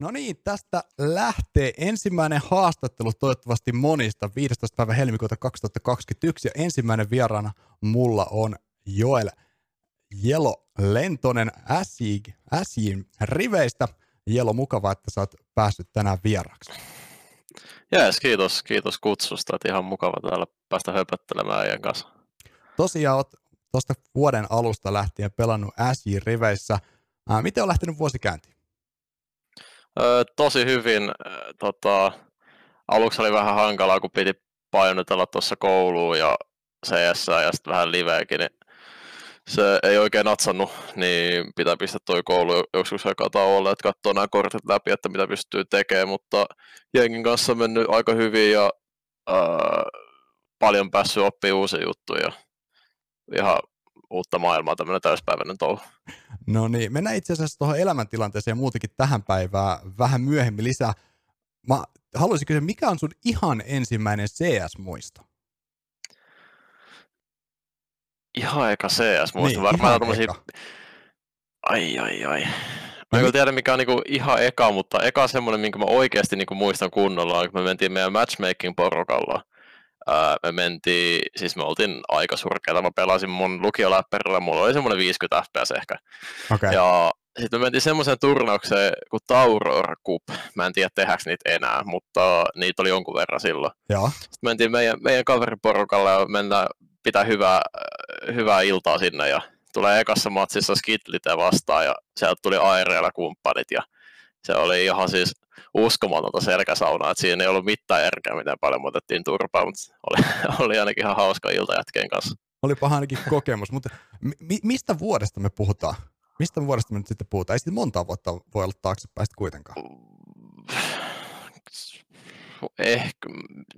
No niin, tästä lähtee ensimmäinen haastattelu toivottavasti monista 15. päivä helmikuuta 2021 ja ensimmäinen vieraana mulla on Joel Jelo Lentonen SJin riveistä. Jelo, mukava, että sä oot päässyt tänään vieraksi. Jees, kiitos, kiitos kutsusta, että ihan mukava täällä päästä höpöttelemään äijän kanssa. Tosiaan oot tuosta vuoden alusta lähtien pelannut SJ-riveissä. Ää, miten on lähtenyt vuosi käyntiin? Öö, tosi hyvin. Tota, aluksi oli vähän hankalaa, kun piti painotella tuossa kouluun ja CS ja sitten vähän liveäkin, niin se ei oikein natsannut, niin pitää pistää toi koulu joskus aikaa tauolle, että katsoo nämä kortit läpi, että mitä pystyy tekemään, mutta jengin kanssa on mennyt aika hyvin ja ää, paljon päässyt oppimaan uusia juttuja. Ihan uutta maailmaa, tämmöinen täyspäiväinen touhu. No niin, mennään itse asiassa tuohon elämäntilanteeseen ja muutenkin tähän päivään vähän myöhemmin lisää. Mä haluaisin kysyä, mikä on sun ihan ensimmäinen CS-muisto? Ihan eka CS-muisto, niin, varmaan tommosia... Ai, ai, ai. Mä en no, tiedä mikä on niinku ihan eka, mutta eka semmoinen, minkä mä oikeasti niinku muistan kunnolla, kun me mentiin meidän matchmaking-porukalla – me mentiin, siis me oltiin aika surkeita, mä pelasin mun lukioläppärillä, mulla oli semmoinen 50 fps ehkä. Okay. Ja sitten me mentiin semmoiseen turnaukseen kuin Tauror Cup. Mä en tiedä tehdäänkö niitä enää, mutta niitä oli jonkun verran silloin. Joo. Sitten mentiin meidän, meidän kaveriporukalle ja mennään pitää hyvää, hyvää iltaa sinne ja tulee ekassa matsissa Skitlite vastaan ja sieltä tuli Aireella kumppanit ja se oli ihan siis uskomatonta selkäsaunaa, että siinä ei ollut mitään järkeä, miten paljon me otettiin turpaa, mutta oli, oli ainakin ihan hauska ilta jätkeen kanssa. paha ainakin kokemus, mutta mi- mistä vuodesta me puhutaan? Mistä vuodesta me nyt sitten puhutaan? Ei sitten monta vuotta voi olla taaksepäin kuitenkaan. Ehkä,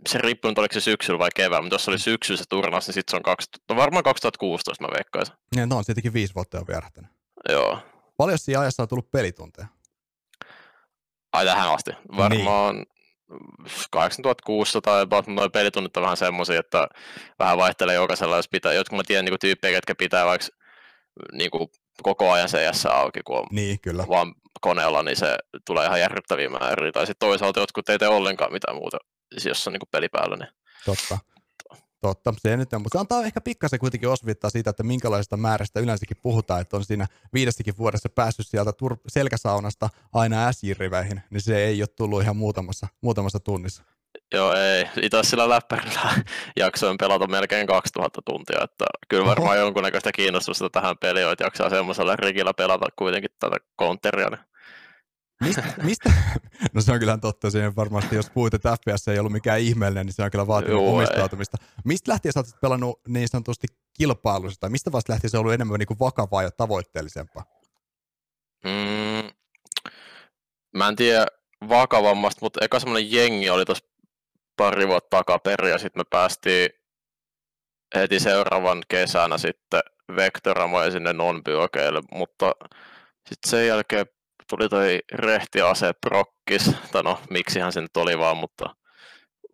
se riippuu nyt oliko se syksyllä vai keväällä, mutta jos oli syksyllä se turnaus, niin sitten se on kaksi, no varmaan 2016 mä veikkaisin. Ja no on tietenkin viisi vuotta jo vierähtänyt. Joo. Paljon siinä ajassa on tullut pelitunteja? Ai tähän asti. Varmaan niin. 8600 about noin pelitunnit on vähän semmoisia, että vähän vaihtelee jokaisella, jos pitää, jotkut mä tiedän niin tyyppejä, jotka pitää vaikka niin kuin koko ajan CS auki, kun on niin, kyllä. vaan koneella, niin se tulee ihan järkyttäviä määriä. Tai sitten toisaalta jotkut ei tee ollenkaan mitään muuta, siis jos on niin kuin peli päällä. Niin... Totta. Totta, se nyt on, mutta se antaa ehkä pikkasen kuitenkin osvittaa siitä, että minkälaisesta määrästä yleensäkin puhutaan, että on siinä viidessäkin vuodessa päässyt sieltä tur- selkäsaunasta aina S-riveihin, niin se ei ole tullut ihan muutamassa, muutamassa tunnissa. Joo, ei. Itse sillä läppärillä jaksoin pelata melkein 2000 tuntia, että kyllä varmaan Oho. jonkunnäköistä kiinnostusta tähän peliin, että jaksaa semmoisella rigillä pelata kuitenkin tätä counteria. Niin Mistä, mistä, no se on kyllä totta, siihen varmasti jos puhuit, että FPS ei ollut mikään ihmeellinen, niin se on kyllä vaatinut Joo, omistautumista. Ei. Mistä lähtien sä oot pelannut niin sanotusti kilpailusta, tai mistä vasta lähtien se on ollut enemmän niin kuin vakavaa ja tavoitteellisempaa? Mm, mä en tiedä vakavammasta, mutta eka semmoinen jengi oli tuossa pari vuotta takaperin, ja sitten me päästiin heti seuraavan kesänä sitten Vectoramoja sinne non mutta sitten sen jälkeen tuli toi rehtiase prokkis, tai no miksihän se nyt oli vaan, mutta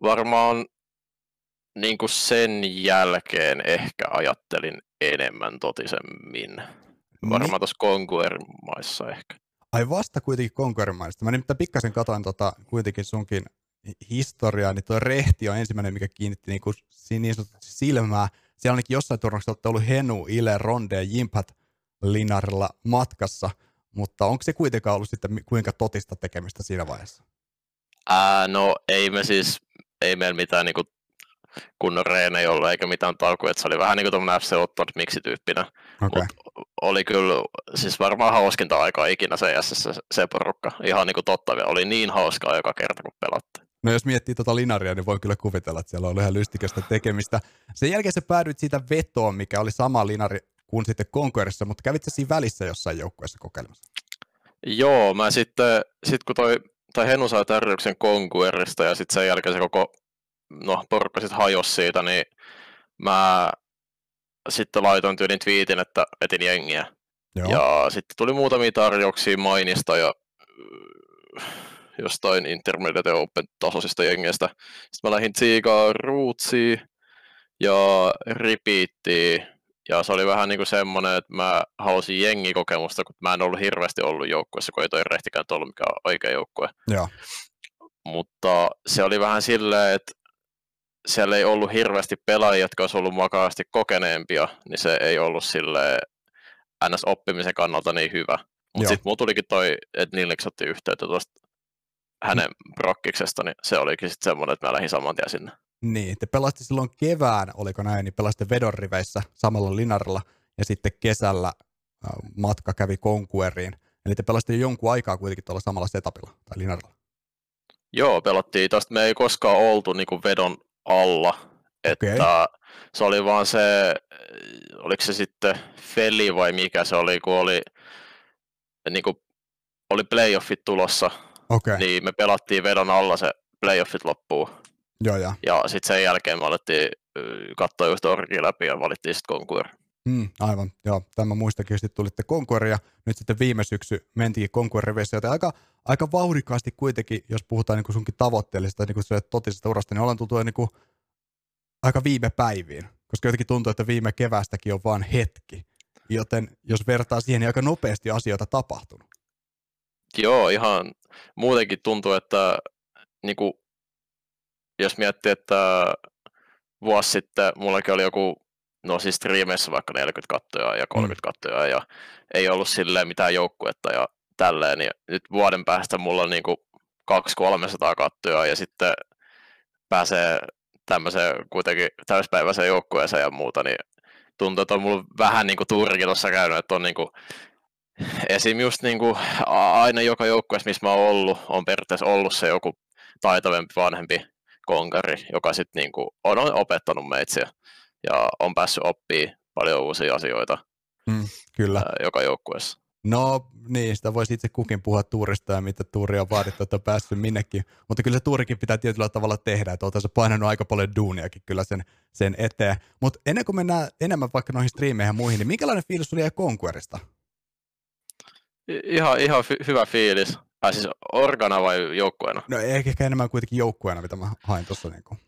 varmaan niin kuin sen jälkeen ehkä ajattelin enemmän totisemmin. Varmaan tuossa Conquer-maissa ehkä. Ai vasta kuitenkin Conquer-maista. Mä nimittäin pikkasen katoin tota, kuitenkin sunkin historiaa, niin tuo rehti on ensimmäinen, mikä kiinnitti niin, kuin, niin silmää. Siellä ainakin jossain turnauksessa ollut Henu, Ile, Ronde ja Jimpat Linarilla matkassa – mutta onko se kuitenkaan ollut sitten kuinka totista tekemistä siinä vaiheessa? Ää, no ei me siis, ei meillä mitään niinku kunnon reenejä ollut eikä mitään taukoja, että se oli vähän niin kuin tuommoinen FC Otton miksi-tyyppinen. Okay. Mut oli kyllä, siis varmaan hauskinta aikaa ikinä se, se, se porukka. Ihan niin kuin totta, oli niin hauskaa joka kerta, kun pelattiin. No jos miettii tuota linaria, niin voi kyllä kuvitella, että siellä oli ihan lystikästä tekemistä. Sen jälkeen se päädyit siitä vetoon, mikä oli sama linari kuin sitten Conquerissa, mutta kävit siinä välissä jossain joukkueessa kokeilemassa? Joo, mä sitten, sit kun toi, tai Henu sai tarjouksen Conquerista ja sitten sen jälkeen se koko no, porukka sitten hajosi siitä, niin mä sitten laitoin tyylin twiitin, että etin jengiä. Joo. Ja sitten tuli muutamia tarjouksia mainista ja äh, jostain Intermediate Open tasoisista jengistä. Sitten mä lähdin Tsiigaan Rootsiin ja Repeattiin Ja se oli vähän niin kuin semmoinen, että mä halusin jengikokemusta, kun mä en ollut hirveästi ollut joukkueessa, kun ei toi rehtikään ollut mikään oikea joukkue. Joo. Mutta se oli vähän silleen, että siellä ei ollut hirveästi pelaajia, jotka olisi ollut makaasti kokeneempia, niin se ei ollut sille NS-oppimisen kannalta niin hyvä. Mutta sitten mulla tulikin toi, että Nilnix otti yhteyttä tuosta hänen brokkiksesta, niin se olikin sitten semmoinen, että mä lähdin saman tien sinne. Niin, te pelasitte silloin kevään, oliko näin, niin pelasitte vedon riveissä samalla linarilla, ja sitten kesällä matka kävi Conqueriin. Eli te pelasitte jo jonkun aikaa kuitenkin tuolla samalla setupilla tai linarilla. Joo, pelattiin. Tuosta me ei koskaan oltu niin kuin vedon alla. Että okay. se oli vaan se, oliko se sitten Feli vai mikä se oli, kun oli, niin kuin, oli playoffit tulossa, okay. niin me pelattiin vedon alla se playoffit loppuun. Joo, ja ja sitten sen jälkeen me alettiin katsoa just orgia läpi ja valittiin sitten konkuori. Mm, aivan, joo. Tämä muistakin, sitten tulitte konkuori ja nyt sitten viime syksy mentiin konkuoriveissä, joten aika, aika vauhdikkaasti kuitenkin, jos puhutaan niin sunkin tavoitteellisesta niin kuin totisesta urasta, niin ollaan tultu niin kuin aika viime päiviin, koska jotenkin tuntuu, että viime kevästäkin on vain hetki. Joten jos vertaa siihen, niin aika nopeasti asioita tapahtunut. Joo, ihan muutenkin tuntuu, että niin kuin, jos miettii, että vuosi sitten mullakin oli joku, no siis striimeissä vaikka 40 kattoja ja 30 mm. kattoja ja ei ollut silleen mitään joukkuetta ja tälleen, niin nyt vuoden päästä mulla on niin kuin 200-300 kattoja ja sitten pääsee tämmöiseen kuitenkin täyspäiväiseen joukkueeseen ja muuta, niin tuntuu, että on mulla vähän niin kuin tuurikin tuossa käynyt, että on niin kuin, esim. just niin kuin, aina joka joukkueessa, missä mä oon ollut, on periaatteessa ollut se joku taitavempi vanhempi konkari, joka sitten niin kuin on opettanut meitä ja on päässyt oppimaan paljon uusia asioita mm, kyllä. Ää, joka joukkueessa. No niin, sitä voisi itse kukin puhua tuurista ja mitä tuuria on vaadittu, että on päässyt minnekin. Mutta kyllä se tuurikin pitää tietyllä tavalla tehdä, että oltaisiin painanut aika paljon duuniakin kyllä sen, sen eteen. Mutta ennen kuin mennään enemmän vaikka noihin striimeihin ja muihin, niin minkälainen fiilis sulla jäi Conquerista? Ihan, ihan fi- hyvä fiilis. Ai siis organa vai joukkueena? No ehkä enemmän kuitenkin joukkueena, mitä mä hain tuossa. Niin uh,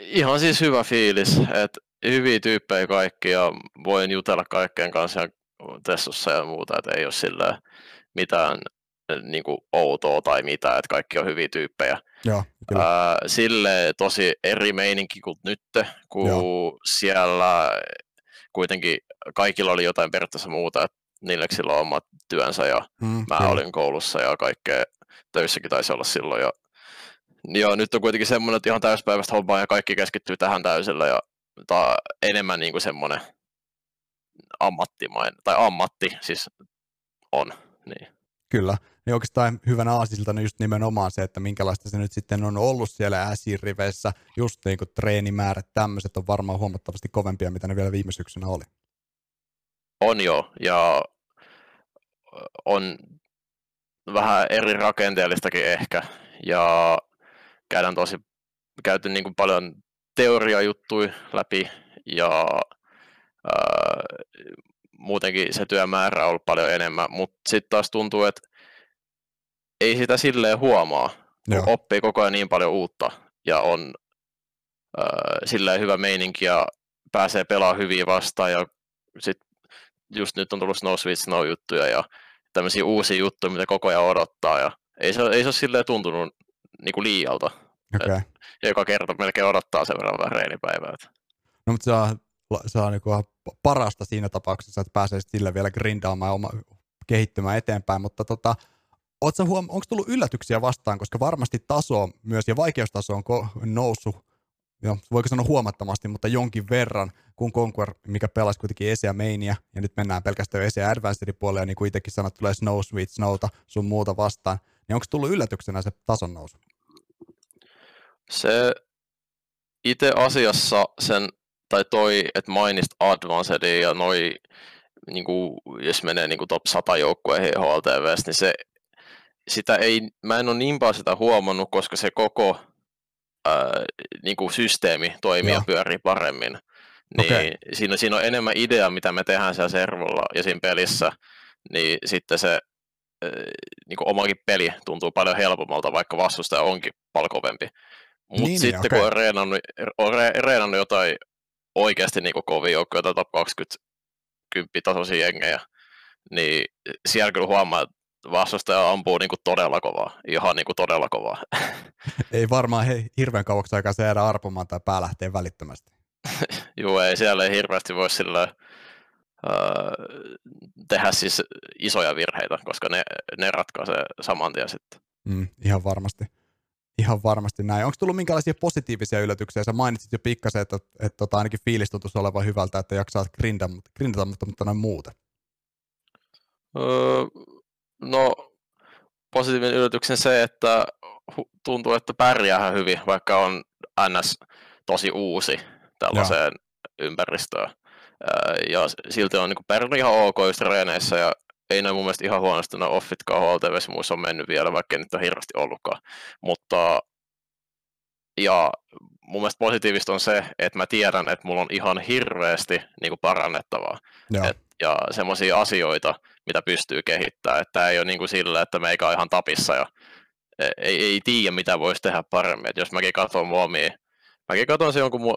ihan siis hyvä fiilis, että hyviä tyyppejä kaikki ja voin jutella kaikkeen kanssa ja Tessussa ja muuta, että ei ole sillä mitään niin kuin outoa tai mitä, että kaikki on hyviä tyyppejä. Joo, Ää, sille tosi eri meininki kuin nyt, kun Joo. siellä kuitenkin kaikilla oli jotain periaatteessa muuta, että Nilleksillä on omat työnsä ja mm, mä kyllä. olin koulussa ja kaikkea töissäkin taisi olla silloin. Ja, ja nyt on kuitenkin semmoinen, että ihan täyspäiväistä hommaa ja kaikki keskittyy tähän täysillä ja tai enemmän niin kuin semmoinen ammattimainen, tai ammatti siis on. Niin. Kyllä. Niin oikeastaan hyvänä aasisiltana just nimenomaan se, että minkälaista se nyt sitten on ollut siellä äsiriveissä, just niin kuin treenimäärät, tämmöiset on varmaan huomattavasti kovempia, mitä ne vielä viime syksynä oli. On jo, ja on vähän eri rakenteellistakin ehkä, ja käydään tosi, käyty niin kuin paljon teoriajuttuja läpi, ja ää, muutenkin se työmäärä on ollut paljon enemmän, mutta sitten taas tuntuu, että ei sitä silleen huomaa, kun Joo. oppii koko ajan niin paljon uutta ja on ää, silleen hyvä meininki ja pääsee pelaamaan hyvin vastaan ja sitten just nyt on tullut Snow Sweet Snow juttuja ja tämmöisiä uusia juttuja, mitä koko ajan odottaa ja ei se, ei se ole silleen tuntunut niinku liialta. Okay. Et, joka kerta melkein odottaa sen verran vähän reenipäivää. No mutta se on se on niin parasta siinä tapauksessa, että pääsee sillä vielä grindaamaan ja oma, kehittymään eteenpäin, mutta tota, huom- onko tullut yllätyksiä vastaan, koska varmasti taso myös ja vaikeustaso on ko- noussut, jo, voiko sanoa huomattavasti, mutta jonkin verran, kun Conquer, mikä pelasi kuitenkin Ese ja Mainia, ja nyt mennään pelkästään Ese ja Advancedin puolelle, niin kuin itsekin sanot, tulee Snow Sweet Snowta sun muuta vastaan, niin onko tullut yllätyksenä se tason nousu? Se itse asiassa sen tai toi, että mainist Advanced ja noi, niin kuin, jos menee niin kuin top 100 joukkueen HLTVstä, niin se, sitä ei, mä en ole niin paljon sitä huomannut, koska se koko ää, niin kuin systeemi toimii Joo. ja pyörii paremmin. Niin okay. siinä, siinä on enemmän idea, mitä me tehdään siellä servolla ja siinä pelissä, niin sitten se niin kuin omakin peli tuntuu paljon helpommalta, vaikka vastustaja onkin paljon kovempi. Mutta niin, niin, sitten okay. kun on reenannut, on reenannut jotain oikeasti niin kuin kovin joukkoja, top 20 tasoisia jengejä, niin siellä kyllä huomaa, että vastustaja ampuu niin kuin todella kovaa, ihan niin kuin todella kovaa. Ei varmaan he, hirveän kauaksi aikaa se jäädä arpomaan tai pää lähtee välittömästi. Joo, ei siellä ei hirveästi voi sillä tehdä siis isoja virheitä, koska ne, ne ratkaisee saman tien sitten. Mm, ihan varmasti. Ihan varmasti näin. Onko tullut minkälaisia positiivisia yllätyksiä? Sä mainitsit jo pikkasen, että, että, että tota, ainakin fiilis tuntuisi olevan hyvältä, että jaksaa grindata, grindata mutta, mutta noin muuta. Öö, no, positiivinen yllätyksen se, että tuntuu, että pärjää hyvin, vaikka on NS tosi uusi tällaiseen Joo. ympäristöön. Ja silti on niin pärjännyt ihan ok just reeneissä ja ei näin mun mielestä ihan huonosti no offitkaan HLTVssä muissa on mennyt vielä, vaikka nyt ole hirveästi ollutkaan. Mutta ja mun mielestä positiivista on se, että mä tiedän, että mulla on ihan hirveästi niin kuin parannettavaa. Et, ja semmoisia asioita, mitä pystyy kehittämään. Että ei ole niin kuin sillä, että meikä on ihan tapissa ja e, ei, ei tiedä, mitä voisi tehdä paremmin. Et jos mäkin katson mua omia, mäkin katson se jonkun mun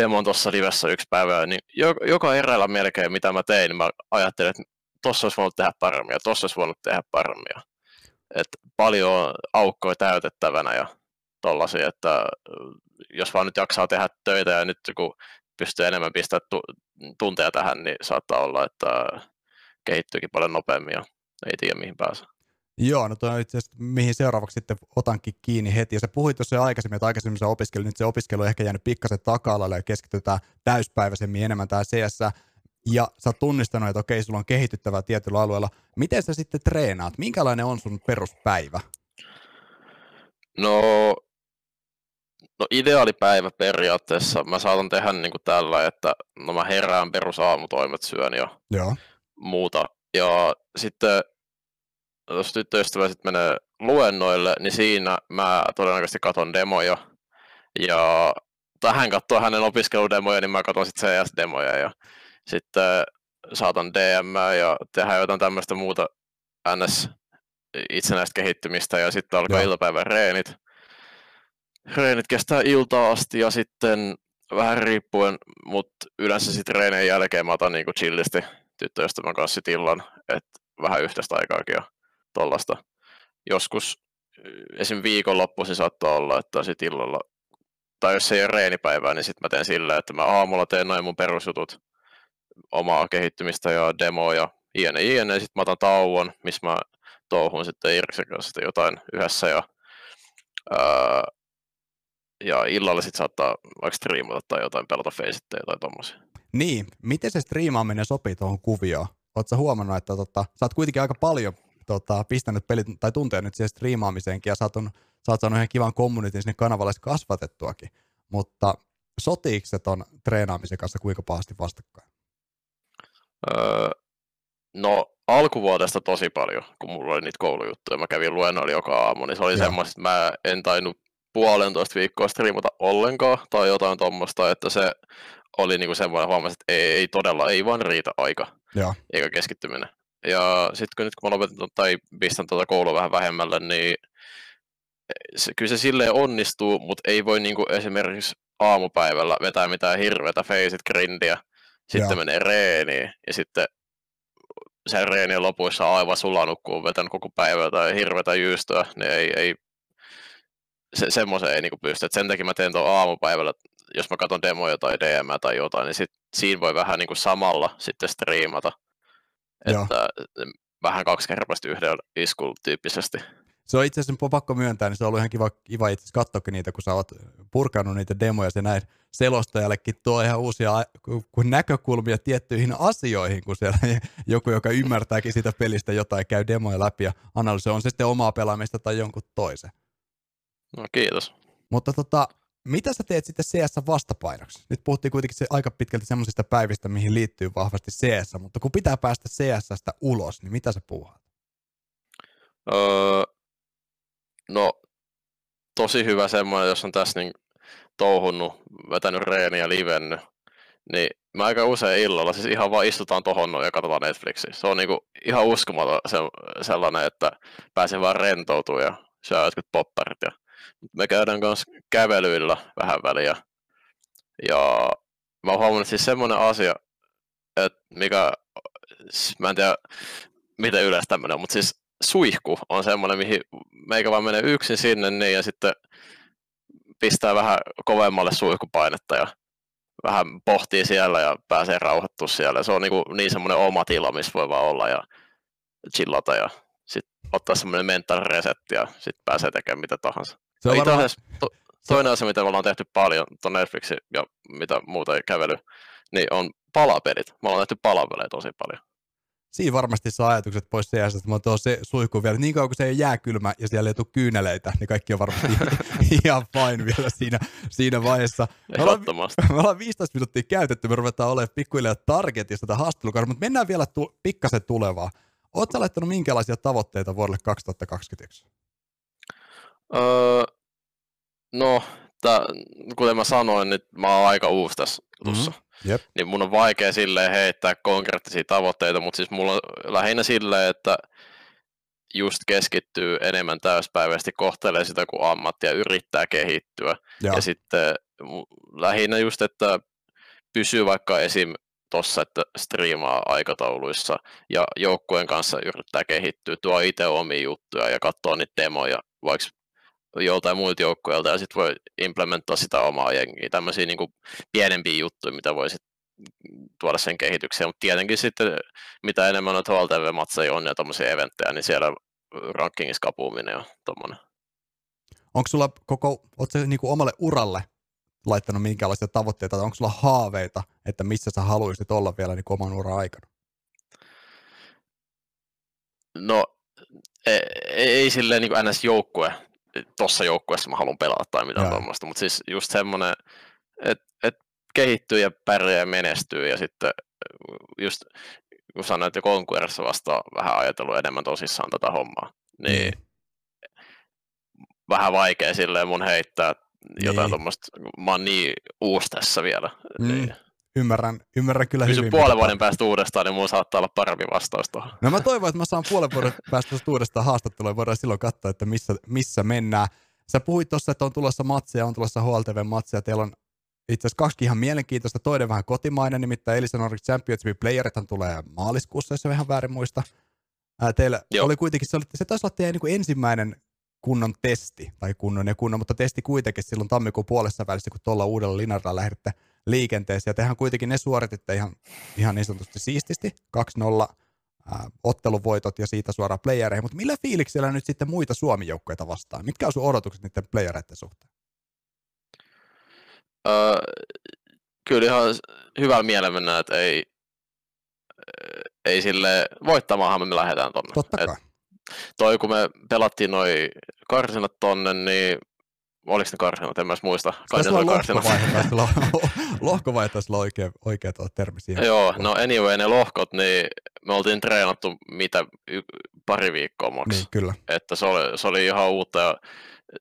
demon tuossa livessä yksi päivä, niin joka erällä melkein, mitä mä tein, niin mä ajattelin, että tossa olisi voinut tehdä paremmin ja tossa olisi voinut tehdä paremmin. Et paljon aukkoja täytettävänä ja tollasia, että jos vaan nyt jaksaa tehdä töitä ja nyt kun pystyy enemmän pistämään tunteja tähän, niin saattaa olla, että kehittyykin paljon nopeammin ja ei tiedä mihin pääsee. Joo, no tuo on itse asiassa, mihin seuraavaksi sitten otankin kiinni heti. Ja sä puhuit tuossa jo aikaisemmin, että aikaisemmin sä opiskelit, nyt se opiskelu on ehkä jäänyt pikkasen taka ja keskitytään täyspäiväisemmin enemmän tähän CS. Ja sä oot tunnistanut, että okei, sulla on kehityttävää tietyllä alueella. Miten sä sitten treenaat? Minkälainen on sun peruspäivä? No, no ideaalipäivä periaatteessa. Mä saatan tehdä niin kuin tällä, että no mä herään perusaamutoimet syön ja Joo. Muuta. Ja sitten jos tyttöystävä sitten menee luennoille, niin siinä mä todennäköisesti katon demoja. Ja tähän katsoa hänen opiskeludemoja, niin mä katson sitten CS-demoja ja sitten saatan DM ja tehdä jotain tämmöistä muuta NS itsenäistä kehittymistä ja sitten alkaa Joo. iltapäivän reenit. Reenit kestää iltaa asti ja sitten vähän riippuen, mutta yleensä sitten reenien jälkeen mä otan niinku chillisti tyttöystävän kanssa illan, että vähän yhteistä aikaakin ja tollasta. Joskus esim. viikonloppuisin saattaa olla, että sit illalla, tai jos ei ole reenipäivää, niin sitten mä teen sillä, että mä aamulla teen noin mun perusjutut, omaa kehittymistä ja demoa ja jne, jne. Sitten mä otan tauon, missä mä touhun sitten Irksen kanssa jotain yhdessä ja, ää, ja illalla sitten saattaa vaikka striimata tai jotain, pelata Faceit tai jotain tommosia. Niin, miten se striimaaminen sopii tuohon kuvioon? Oletko huomannut, että tota, sä oot kuitenkin aika paljon tota, pistänyt pelit tai tunteja nyt siihen striimaamiseenkin ja sä oot, on, sä oot saanut ihan kivan communityn sinne kanavalle kasvatettuakin, mutta sotiiko se ton treenaamisen kanssa kuinka pahasti vastakkain? Öö, no alkuvuodesta tosi paljon, kun mulla oli niitä koulujuttuja. Mä kävin luennoilla joka aamu, niin se oli semmoista, että mä en tainnut puolentoista viikkoa striimata ollenkaan tai jotain tuommoista, että se oli niinku semmoinen huomasi, että ei, ei todella, ei vaan riitä aika ja. eikä keskittyminen. Ja sitten kun nyt kun mä lopetan tai pistän tuota koulua vähän vähemmälle, niin se, kyllä se silleen onnistuu, mutta ei voi niinku esimerkiksi aamupäivällä vetää mitään hirveätä faceit grindiä, sitten menee reeniin ja sitten sen reenien lopuissa aivan sulanut, kun on vetänyt koko päivää tai hirveätä jyystöä, niin ei, ei se, semmoisen ei niinku pysty. Et sen takia mä teen tuon aamupäivällä, jos mä katson demoja tai DM tai jotain, niin sit, siinä voi vähän niinku samalla sitten striimata. Että vähän kaksi kerrasta yhden iskulla tyyppisesti. Se on itse asiassa pakko myöntää, niin se on ollut ihan kiva, kiva itse asiassa katsoa niitä, kun sä oot purkanut niitä demoja, se näin selostajallekin tuo ihan uusia näkökulmia tiettyihin asioihin, kun siellä joku, joka ymmärtääkin sitä pelistä jotain, käy demoja läpi ja analysoi, on se sitten omaa pelaamista tai jonkun toisen. No kiitos. Mutta tota, mitä sä teet sitten CS vastapainoksi? Nyt puhuttiin kuitenkin se aika pitkälti semmoisista päivistä, mihin liittyy vahvasti CS, mutta kun pitää päästä CSstä ulos, niin mitä sä puhuat? Öö, no, tosi hyvä semmoinen, jos on tässä niin touhunnut, vetänyt reeniä livennyt, niin mä aika usein illalla siis ihan vaan istutaan tohon ja katsotaan Netflixiä. Se on niinku ihan uskomaton se, sellainen, että pääsen vaan rentoutumaan ja syö jotkut popparit ja me käydään kanssa kävelyillä vähän väliä. Ja mä oon huomannut siis semmoinen asia, että mikä, mä en tiedä miten yleensä tämmöinen mutta siis suihku on semmoinen, mihin meikä vaan menee yksin sinne niin, ja sitten pistää vähän kovemmalle suihkupainetta ja vähän pohtii siellä ja pääsee rauhoittua siellä. Se on niin, kuin, niin semmoinen oma tila, missä voi vaan olla ja chillata ja sitten ottaa semmoinen mental resetti ja sitten pääsee tekemään mitä tahansa. Se on varmaan... to, toinen asia, mitä me ollaan tehty paljon tuon Netflixin ja mitä muuta kävely, niin on palapelit. Me ollaan tehty palapelejä tosi paljon siinä varmasti saa ajatukset pois seassa, että mä se suihku vielä. Niin kauan kuin se ei jää kylmä ja siellä ei tule kyyneleitä, niin kaikki on varmasti ihan fine vielä siinä, siinä vaiheessa. Me ollaan, me ollaan 15 minuuttia käytetty, me ruvetaan olemaan pikkuhiljaa targetissa tätä haastattelukautta, mutta mennään vielä tu- pikkasen tulevaa. Oletko laittanut minkälaisia tavoitteita vuodelle 2021? Öö, no, tää, kuten mä sanoin, niin mä oon aika uusi tässä jutussa. Mm-hmm. Yep. Niin mun on vaikea silleen heittää konkreettisia tavoitteita, mutta siis mulla on lähinnä silleen, että just keskittyy enemmän täyspäiväisesti, kohtelee sitä kuin ammattia, yrittää kehittyä. Ja, ja sitten lähinnä just, että pysyy vaikka esim. tuossa, että striimaa aikatauluissa ja joukkueen kanssa yrittää kehittyä, tuo itse omia juttuja ja katsoa niitä demoja, vaikka joltain muilta joukkueilta ja sitten voi implementoida sitä omaa jengiä. Tämmöisiä niin kuin pienempiä juttuja, mitä voi sit tuoda sen kehitykseen, mutta tietenkin sitten mitä enemmän noita HLTV-matseja on ja tuommoisia eventtejä, niin siellä rankingissa kapuuminen on tuommoinen. Onko sulla koko, ootko niin kuin omalle uralle laittanut minkälaisia tavoitteita, tai onko sulla haaveita, että missä sä haluaisit olla vielä niin oman uran aikana? No, ei, ei silleen niin kuin NS-joukkue tuossa joukkueessa mä haluan pelata tai mitään tuommoista, mutta siis just semmoinen, että et kehittyy ja pärjää ja menestyy ja sitten just kun sanoit, että konkurrissa vasta vähän ajatellut enemmän tosissaan tätä hommaa, niin mm. vähän vaikea silleen mun heittää jotain niin. tuommoista, mä oon niin uusi tässä vielä. Mm. Niin. Ymmärrän, ymmärrän kyllä Kysy hyvin. puolen vuoden päästä uudestaan, niin mun saattaa olla parempi vastaus tuohon. No mä toivon, että mä saan puolen vuoden päästä uudestaan haastattelua ja voidaan silloin katsoa, että missä, missä mennään. Sä puhuit tuossa, että on tulossa matseja, on tulossa HLTV-matseja. Teillä on itse asiassa kaksi ihan mielenkiintoista. Toinen vähän kotimainen, nimittäin Elisa Nordic Championship Playerithan tulee maaliskuussa, jos vähän väärin muista. Ää, teillä Joo. oli kuitenkin, se, oli, se taisi olla teidän niin ensimmäinen kunnon testi, tai kunnon ja kunnon, mutta testi kuitenkin silloin tammikuun puolessa välissä, kun tuolla uudella linjalla lähdette liikenteeseen. Ja tehän kuitenkin ne suorititte ihan, ihan niin sanotusti siististi, 2-0 ää, otteluvoitot ja siitä suoraan playereihin. Mutta millä fiiliksellä nyt sitten muita Suomi-joukkoita vastaan? Mitkä on sun odotukset niiden playereiden suhteen? Öö, kyllä ihan hyvällä mielellä mennään, että ei, ei sille voittamaanhan me lähdetään tonne. Totta kai. Et toi kun me pelattiin noi karsinat tonne, niin oliko ne karsinat, en mä muista. Taisi olla lohkovaihe, taisi olla, lohkovaihe taisi olla oikea, oikea tuo termi siihen. Joo, no anyway, ne lohkot, niin me oltiin treenattu mitä y- pari viikkoa maks. Niin, kyllä. Että se oli, se oli ihan uutta ja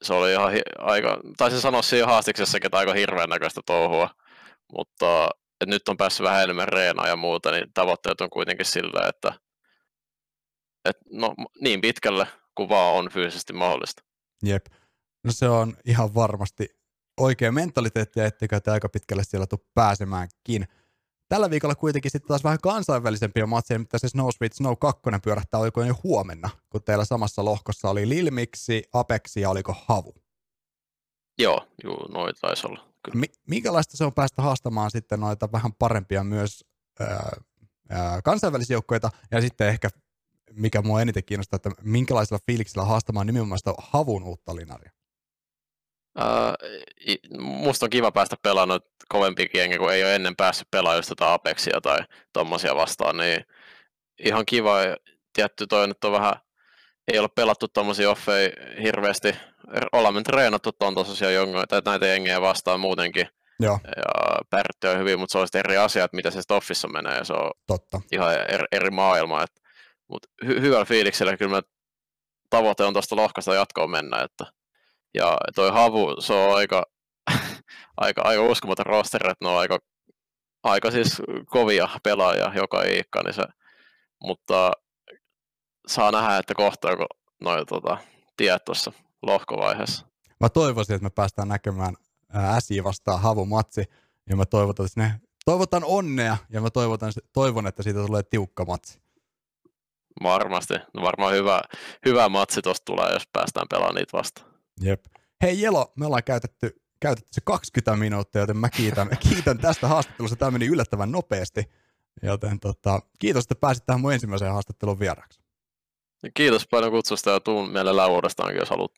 se oli ihan hi- aika, taisin sanoa siinä haastiksessakin, että aika hirveän näköistä touhua, mutta että nyt on päässyt vähän enemmän reenaa ja muuta, niin tavoitteet on kuitenkin sillä, että, että no, niin pitkälle kuin vaan on fyysisesti mahdollista. Jep. No se on ihan varmasti oikea mentaliteetti, etteikö te aika pitkälle siellä tule pääsemäänkin. Tällä viikolla kuitenkin sitten taas vähän kansainvälisempiä matseja, mitä se Snow Speed Snow 2 pyörähtää oliko jo huomenna, kun teillä samassa lohkossa oli Lilmiksi, Apexi ja oliko Havu. Joo, juu, noin taisi olla. Kyllä. Mi- minkälaista se on päästä haastamaan sitten noita vähän parempia myös ää, ää, kansainvälisiä joukkoita ja sitten ehkä mikä mua eniten kiinnostaa, että minkälaisella fiiliksellä haastamaan nimenomaan sitä Havun uutta linaria? Uh, musta on kiva päästä pelaamaan kovempikin jengi, kun ei ole ennen päässyt pelaamaan just tätä Apexia tai tommosia vastaan, niin ihan kiva. Tietty toi nyt on vähän, ei ole pelattu tommosia offeja hirveästi. Ollaan me treenattu ton tosiaan jongo, tai näitä jengejä vastaan muutenkin. Joo. Ja pärtti on hyvin, mutta se on sitten eri asia, että mitä se sitten offissa menee, ja se on Totta. ihan eri, eri maailma. Mutta hy- hyvällä fiiliksellä kyllä me tavoite on tuosta lohkasta jatkoon mennä, että ja toi Havu, se on aika, aika, aika uskomaton roster, että ne on aika, aika siis kovia pelaajia joka iikka, niin se, mutta saa nähdä, että kohtaako noin tota, tiet tuossa lohkovaiheessa. Mä toivoisin, että me päästään näkemään SJ vastaan Havu matsi, ja mä toivotan, että ne toivotan onnea ja mä toivotan, toivon, että siitä tulee tiukka matsi. Varmasti. No varmaan hyvä, hyvä matsi tuosta tulee, jos päästään pelaamaan niitä vastaan. Jep. Hei Jelo, me ollaan käytetty, käytetty se 20 minuuttia, joten mä kiitän, kiitän tästä haastattelusta. Tämä meni yllättävän nopeasti. Joten tota, kiitos, että pääsit tähän mun ensimmäiseen haastattelun vieraaksi. Kiitos paljon kutsusta ja tuun mielellään uudestaankin, jos haluat